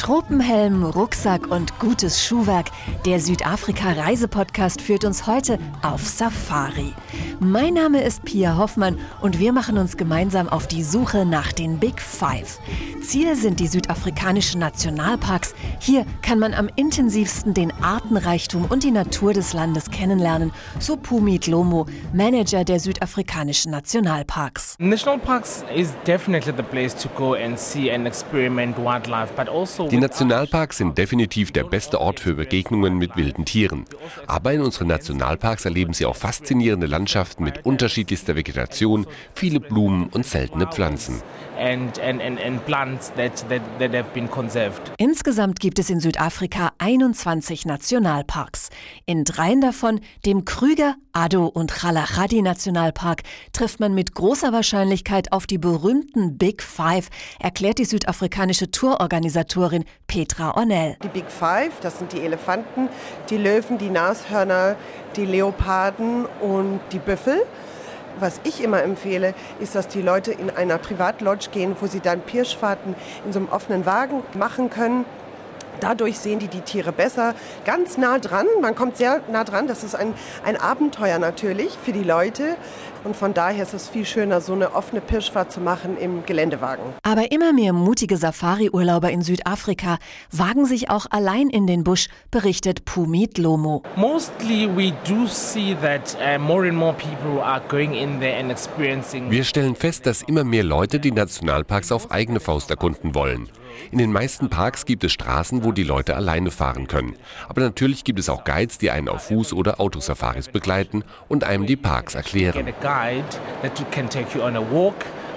Tropenhelm, Rucksack und gutes Schuhwerk. Der Südafrika-Reisepodcast führt uns heute auf Safari. Mein Name ist Pia Hoffmann und wir machen uns gemeinsam auf die Suche nach den Big Five. Ziel sind die südafrikanischen Nationalparks. Hier kann man am intensivsten den Artenreichtum und die Natur des Landes kennenlernen, so Pumit Lomo, Manager der südafrikanischen Nationalparks. National parks is definitely the place to go and see and experiment wildlife, but also die Nationalparks sind definitiv der beste Ort für Begegnungen mit wilden Tieren. Aber in unseren Nationalparks erleben Sie auch faszinierende Landschaften mit unterschiedlichster Vegetation, viele Blumen und seltene Pflanzen. Insgesamt gibt es in Südafrika 21 Nationalparks. In dreien davon, dem Krüger, Addo und Kgalagadi Nationalpark, trifft man mit großer Wahrscheinlichkeit auf die berühmten Big Five, erklärt die südafrikanische Tourorganisatorin Petra Ornell. Die Big Five, das sind die Elefanten, die Löwen, die Nashörner, die Leoparden und die Büffel. Was ich immer empfehle, ist, dass die Leute in einer Privatlodge gehen, wo sie dann Pirschfahrten in so einem offenen Wagen machen können. Dadurch sehen die die Tiere besser, ganz nah dran. Man kommt sehr nah dran. Das ist ein, ein Abenteuer natürlich für die Leute. Und von daher ist es viel schöner, so eine offene Pirschfahrt zu machen im Geländewagen. Aber immer mehr mutige Safari-Urlauber in Südafrika wagen sich auch allein in den Busch, berichtet Pumit Lomo. Mostly we do see that uh, more and more people are going in there and experiencing. Wir stellen fest, dass immer mehr Leute die Nationalparks auf eigene Faust erkunden wollen. In den meisten Parks gibt es Straßen, wo die Leute alleine fahren können. Aber natürlich gibt es auch Guides, die einen auf Fuß- oder Autosafaris begleiten und einem die Parks erklären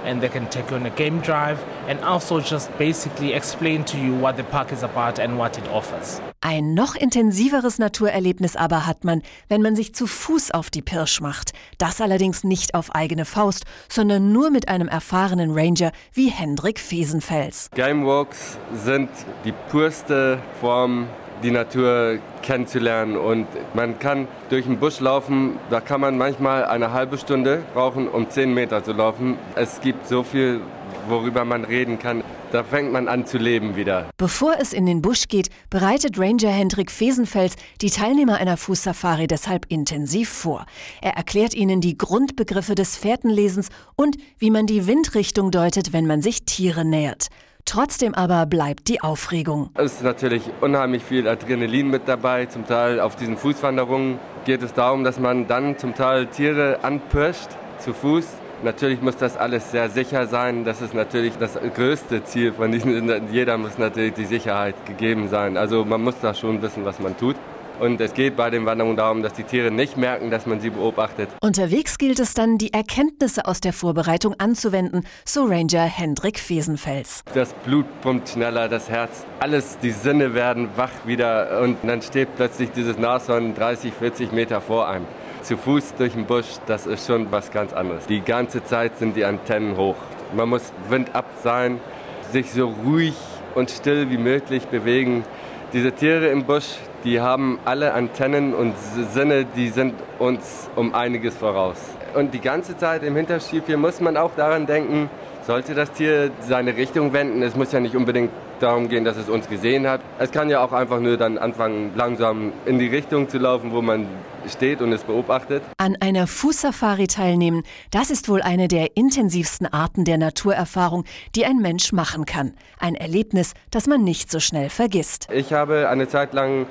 and they can take you on a game drive and also just basically explain to you what the park is about and what it offers. Ein noch intensiveres Naturerlebnis aber hat man, wenn man sich zu Fuß auf die Pirsch macht. Das allerdings nicht auf eigene Faust, sondern nur mit einem erfahrenen Ranger wie Hendrik Fesenfels. Game Walks sind die purste Form die Natur kennenzulernen. Und man kann durch den Busch laufen, da kann man manchmal eine halbe Stunde brauchen, um zehn Meter zu laufen. Es gibt so viel, worüber man reden kann. Da fängt man an zu leben wieder. Bevor es in den Busch geht, bereitet Ranger Hendrik Fesenfels die Teilnehmer einer Fußsafari deshalb intensiv vor. Er erklärt ihnen die Grundbegriffe des Fährtenlesens und wie man die Windrichtung deutet, wenn man sich Tiere nähert. Trotzdem aber bleibt die Aufregung. Es ist natürlich unheimlich viel Adrenalin mit dabei. Zum Teil auf diesen Fußwanderungen geht es darum, dass man dann zum Teil Tiere anpirscht zu Fuß. Natürlich muss das alles sehr sicher sein. Das ist natürlich das größte Ziel von diesen. Jeder muss natürlich die Sicherheit gegeben sein. Also man muss da schon wissen, was man tut. Und es geht bei den Wanderungen darum, dass die Tiere nicht merken, dass man sie beobachtet. Unterwegs gilt es dann, die Erkenntnisse aus der Vorbereitung anzuwenden, so Ranger Hendrik Fesenfels. Das Blut pumpt schneller, das Herz, alles, die Sinne werden wach wieder und dann steht plötzlich dieses Nashorn 30, 40 Meter vor einem. Zu Fuß durch den Busch, das ist schon was ganz anderes. Die ganze Zeit sind die Antennen hoch. Man muss windab sein, sich so ruhig und still wie möglich bewegen. Diese Tiere im Busch, die haben alle Antennen und Sinne, die sind uns um einiges voraus. Und die ganze Zeit im Hinterstübchen muss man auch daran denken, sollte das Tier seine Richtung wenden. Es muss ja nicht unbedingt darum gehen, dass es uns gesehen hat. Es kann ja auch einfach nur dann anfangen, langsam in die Richtung zu laufen, wo man steht und es beobachtet. An einer Fußsafari teilnehmen, das ist wohl eine der intensivsten Arten der Naturerfahrung, die ein Mensch machen kann. Ein Erlebnis, das man nicht so schnell vergisst. Ich habe eine Zeit lang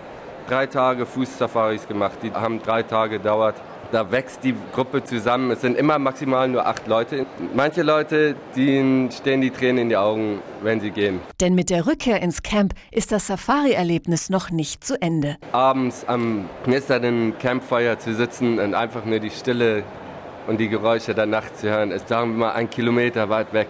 drei Tage Fußsafaris gemacht. Die haben drei Tage gedauert. Da wächst die Gruppe zusammen. Es sind immer maximal nur acht Leute. Manche Leute, denen stehen die Tränen in die Augen, wenn sie gehen. Denn mit der Rückkehr ins Camp ist das Safari-Erlebnis noch nicht zu Ende. Abends am knisternden Campfeuer zu sitzen und einfach nur die Stille und die Geräusche der Nacht zu hören, ist, sagen wir mal, ein Kilometer weit weg.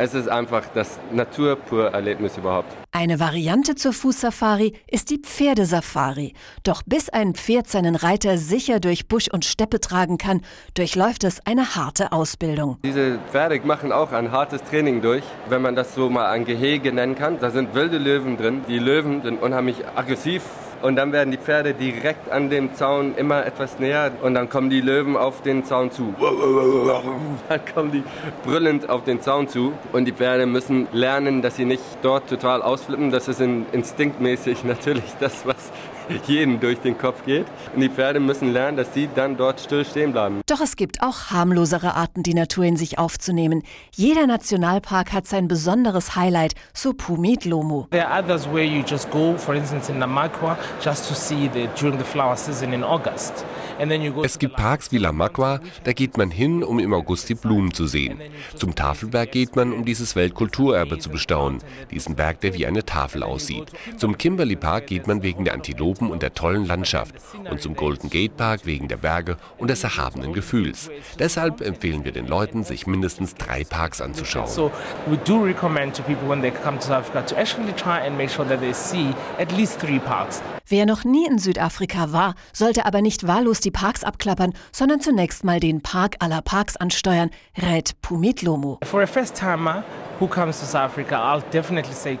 Es ist einfach das Naturpur-Erlebnis überhaupt. Eine Variante zur Fußsafari ist die Pferdesafari. Doch bis ein Pferd seinen Reiter sicher durch Busch und Steppe tragen kann, durchläuft es eine harte Ausbildung. Diese Pferde machen auch ein hartes Training durch, wenn man das so mal ein Gehege nennen kann. Da sind wilde Löwen drin. Die Löwen sind unheimlich aggressiv und dann werden die Pferde direkt an dem Zaun immer etwas näher und dann kommen die Löwen auf den Zaun zu. Dann kommen die brüllend auf den Zaun zu und die Pferde müssen lernen, dass sie nicht dort total ausflippen. Das ist instinktmäßig natürlich das, was jedem durch den Kopf geht. Und die Pferde müssen lernen, dass sie dann dort still stehen bleiben. Doch es gibt auch harmlosere Arten, die Natur in sich aufzunehmen. Jeder Nationalpark hat sein besonderes Highlight, so Pumit Lomo. There are others where you just go, for instance in Namakwa, just to see the during the flower season in August. Es gibt Parks wie Lamakwa, da geht man hin, um im August die Blumen zu sehen. Zum Tafelberg geht man, um dieses Weltkulturerbe zu bestaunen, diesen Berg, der wie eine Tafel aussieht. Zum Kimberley Park geht man wegen der Antilopen und der tollen Landschaft und zum Golden Gate Park wegen der Berge und des erhabenen Gefühls. Deshalb empfehlen wir den Leuten, sich mindestens drei Parks anzuschauen. So we do recommend to people when they come to South Africa to actually try and make sure that they see at least three parks. Wer noch nie in Südafrika war, sollte aber nicht wahllos die Parks abklappern, sondern zunächst mal den Park aller Parks ansteuern, rät Pumit Lomo. For a first-timer,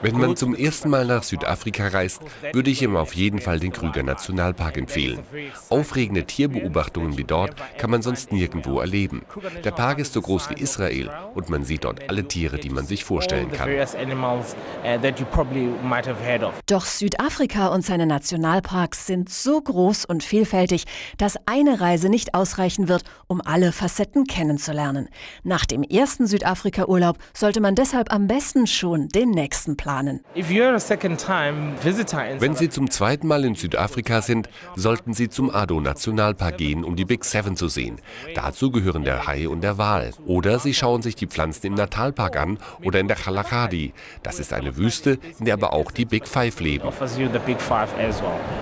wenn man zum ersten Mal nach Südafrika reist, würde ich ihm auf jeden Fall den Krüger Nationalpark empfehlen. Aufregende Tierbeobachtungen wie dort kann man sonst nirgendwo erleben. Der Park ist so groß wie Israel und man sieht dort alle Tiere, die man sich vorstellen kann. Uh, Doch Südafrika und seine Nationalparks sind so groß und vielfältig, dass eine Reise nicht ausreichen wird, um alle Facetten kennenzulernen. Nach dem ersten Südafrika-Urlaub sollte man deshalb deshalb am besten schon den nächsten planen. Wenn Sie zum zweiten Mal in Südafrika sind, sollten Sie zum Ado-Nationalpark gehen, um die Big Seven zu sehen. Dazu gehören der Hai und der Wal. Oder Sie schauen sich die Pflanzen im Natalpark an oder in der Kalahari. Das ist eine Wüste, in der aber auch die Big Five leben.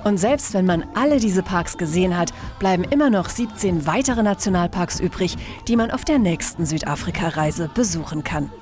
Und selbst wenn man alle diese Parks gesehen hat, bleiben immer noch 17 weitere Nationalparks übrig, die man auf der nächsten Südafrika-Reise besuchen kann.